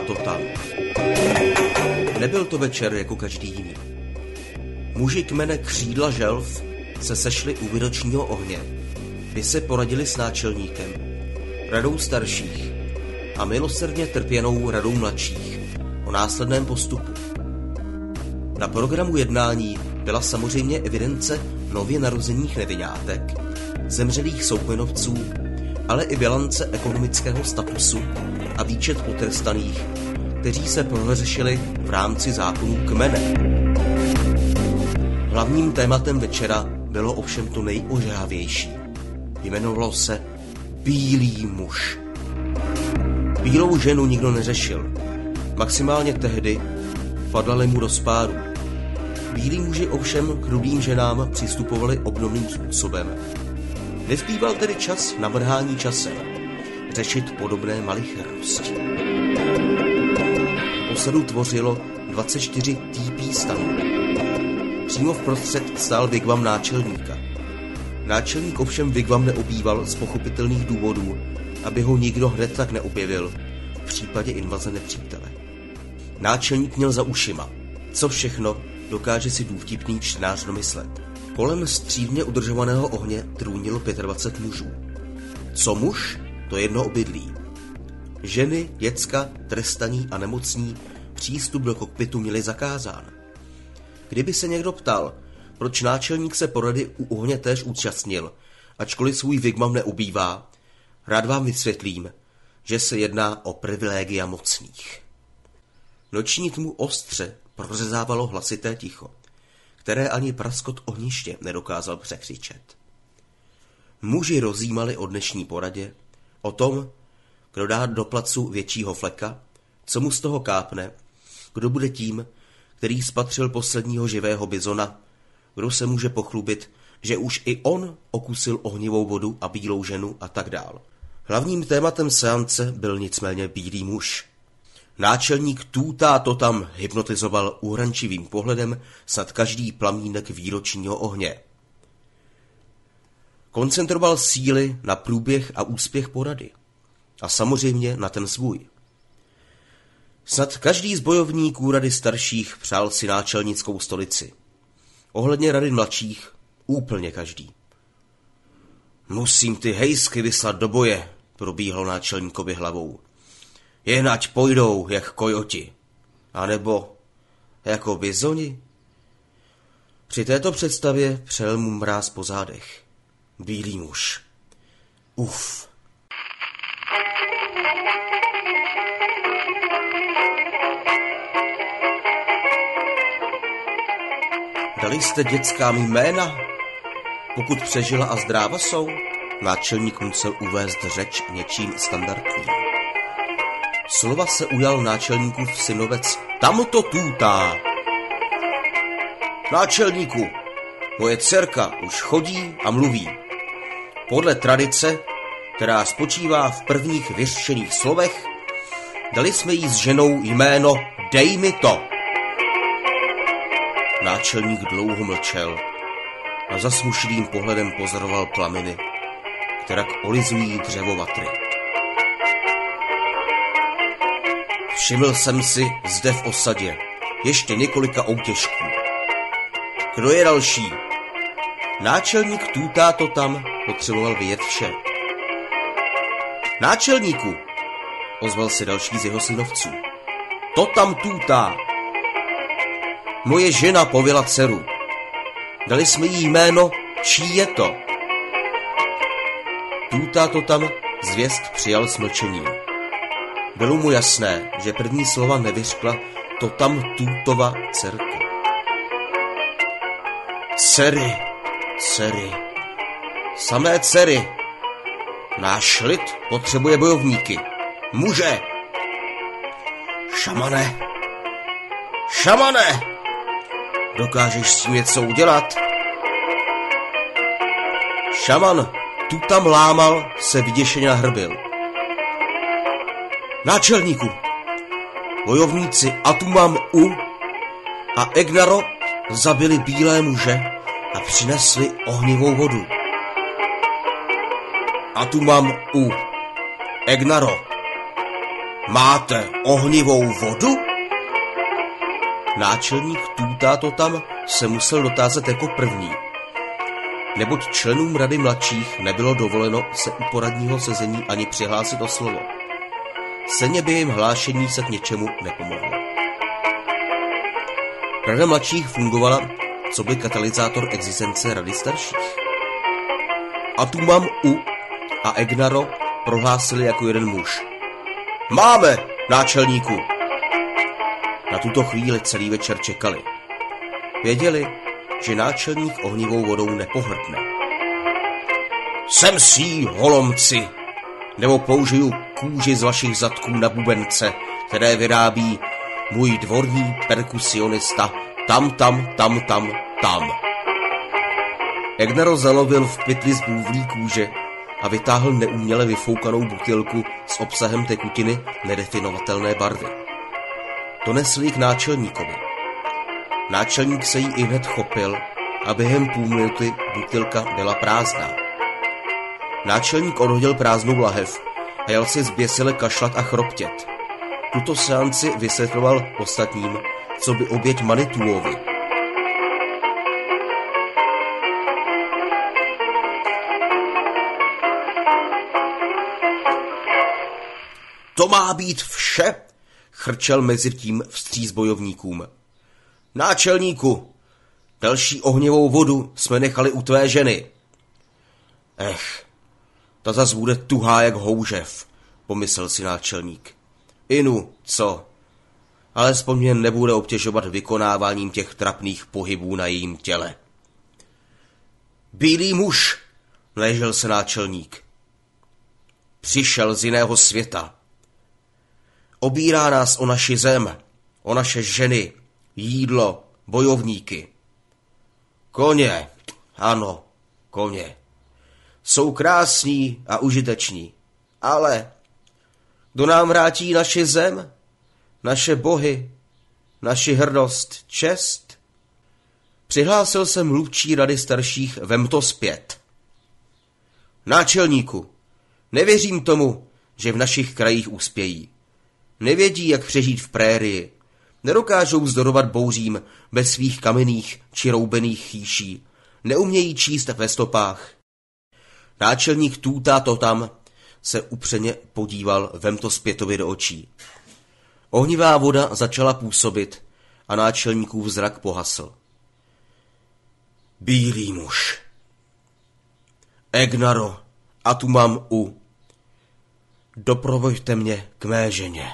to tam. Nebyl to večer jako každý jiný. Muži kmene křídla želv se sešli u výročního ohně, by se poradili s náčelníkem, radou starších a milosrdně trpěnou radou mladších o následném postupu. Na programu jednání byla samozřejmě evidence nově narozených nevinátek, zemřelých soukmenovců, ale i bilance ekonomického statusu a výčet potrestaných, kteří se prohřešili v rámci zákonů kmene. Hlavním tématem večera bylo ovšem to nejožávější. Jmenovalo se Bílý muž. Bílou ženu nikdo neřešil. Maximálně tehdy padali mu do spáru. Bílí muži ovšem k rudým ženám přistupovali obdobným způsobem. Nezbýval tedy čas na mrhání časem, řešit podobné malichernosti. Posadu tvořilo 24 TP stanů. Přímo v prostřed stál vigvam náčelníka. Náčelník ovšem vigvam neobýval z pochopitelných důvodů, aby ho nikdo hned tak neobjevil v případě invaze nepřítele. Náčelník měl za ušima. Co všechno dokáže si důvtipný čtenář domyslet. Kolem střídně udržovaného ohně trůnilo 25 mužů. Co muž? To jedno obydlí. Ženy, děcka, trestaní a nemocní přístup do kokpitu měli zakázán. Kdyby se někdo ptal, proč náčelník se porady u ohně též účastnil, ačkoliv svůj vigmam neubývá, rád vám vysvětlím, že se jedná o privilégia mocných. Noční tmu ostře prořezávalo hlasité ticho, které ani praskot ohniště nedokázal překřičet. Muži rozjímali o dnešní poradě, o tom, kdo dá do placu většího fleka, co mu z toho kápne, kdo bude tím, který spatřil posledního živého bizona, kdo se může pochlubit, že už i on okusil ohnivou vodu a bílou ženu a tak dál. Hlavním tématem seance byl nicméně bílý muž. Náčelník Tůtá to tam hypnotizoval uhrančivým pohledem snad každý plamínek výročního ohně. Koncentroval síly na průběh a úspěch porady. A samozřejmě na ten svůj. Snad každý z bojovníků rady starších přál si náčelnickou stolici. Ohledně rady mladších úplně každý. Musím ty hejsky vyslat do boje, probíhlo náčelníkovi hlavou. Jen ať pojdou, jak kojoti. A nebo jako bizoni. Při této představě přel mu mráz po zádech. Bílý muž. Uf. Dali jste dětskám jména? Pokud přežila a zdráva jsou, náčelník musel uvést řeč něčím standardním. Slova se ujal náčelníkův synovec Tamto tutá. Náčelníku, moje dcerka už chodí a mluví. Podle tradice, která spočívá v prvních vyřčených slovech, dali jsme jí s ženou jméno Dej mi to. Náčelník dlouho mlčel a zasmušilým pohledem pozoroval plameny, která olizují dřevo vatry. Všiml jsem si zde v osadě ještě několika outěžků. Kdo je další? Náčelník Tůtá to tam potřeboval vyjet vše. Náčelníku, ozval se další z jeho synovců. To tam Tůtá, Moje žena povila dceru. Dali jsme jí jméno, čí je to. Tůta to tam zvěst přijal s mlčením. Bylo mu jasné, že první slova nevyřkla to tam Tůtova dcerka. Dcery, dcery, samé dcery. Náš lid potřebuje bojovníky. Muže! Šamane! Šamane! Dokážeš s tím něco udělat? Šaman tu tam lámal, se vyděšeně nahrbil. Náčelníku, bojovníci Atumam U a Egnaro zabili bílé muže a přinesli ohnivou vodu. Atumam U, Egnaro, Máte ohnivou vodu? Náčelník Tůtá to tam se musel dotázat jako první, neboť členům rady mladších nebylo dovoleno se u poradního sezení ani přihlásit o slovo. Seně by jim hlášení se k něčemu nepomohlo. Rada mladších fungovala co by katalyzátor existence rady starších. A tu mám U a Egnaro prohlásili jako jeden muž. Máme, náčelníku! Na tuto chvíli celý večer čekali. Věděli, že náčelník ohnivou vodou nepohrdne. Jsem si holomci, nebo použiju kůži z vašich zadků na bubence, které vyrábí můj dvorní perkusionista tam, tam, tam, tam, tam. Egnaro zalovil v pytli z bůvlí kůže a vytáhl neuměle vyfoukanou butilku s obsahem tekutiny nedefinovatelné barvy. To nesl k náčelníkovi. Náčelník se jí i hned chopil a během půl minuty butilka byla prázdná. Náčelník odhodil prázdnou lahev a jel si zběsile kašlat a chroptět. Tuto seanci vysvětloval ostatním, co by oběť Manituovi. To má být vše, chrčel mezi tím vstříc bojovníkům. Náčelníku, další ohněvou vodu jsme nechali u tvé ženy. Ech, ta zas bude tuhá jak houžev, pomyslel si náčelník. Inu, co? Alespoň mě nebude obtěžovat vykonáváním těch trapných pohybů na jejím těle. Bílý muž, ležel se náčelník. Přišel z jiného světa. Obírá nás o naši zem, o naše ženy, jídlo, bojovníky. Koně, ano, koně. Jsou krásní a užiteční, ale kdo nám vrátí naši zem, naše bohy, naši hrdost, čest? Přihlásil se mluvčí rady starších, vem to zpět. Náčelníku, nevěřím tomu, že v našich krajích uspějí. Nevědí, jak přežít v prérii. Nedokážou zdorovat bouřím bez svých kamenných či roubených chýší. Neumějí číst ve stopách. Náčelník Tůta to tam se upřeně podíval vemto zpětově do očí. Ohnivá voda začala působit a náčelníkův zrak pohasl. Bílý muž. Egnaro, a tu mám u. Doprovoďte mě k mé ženě.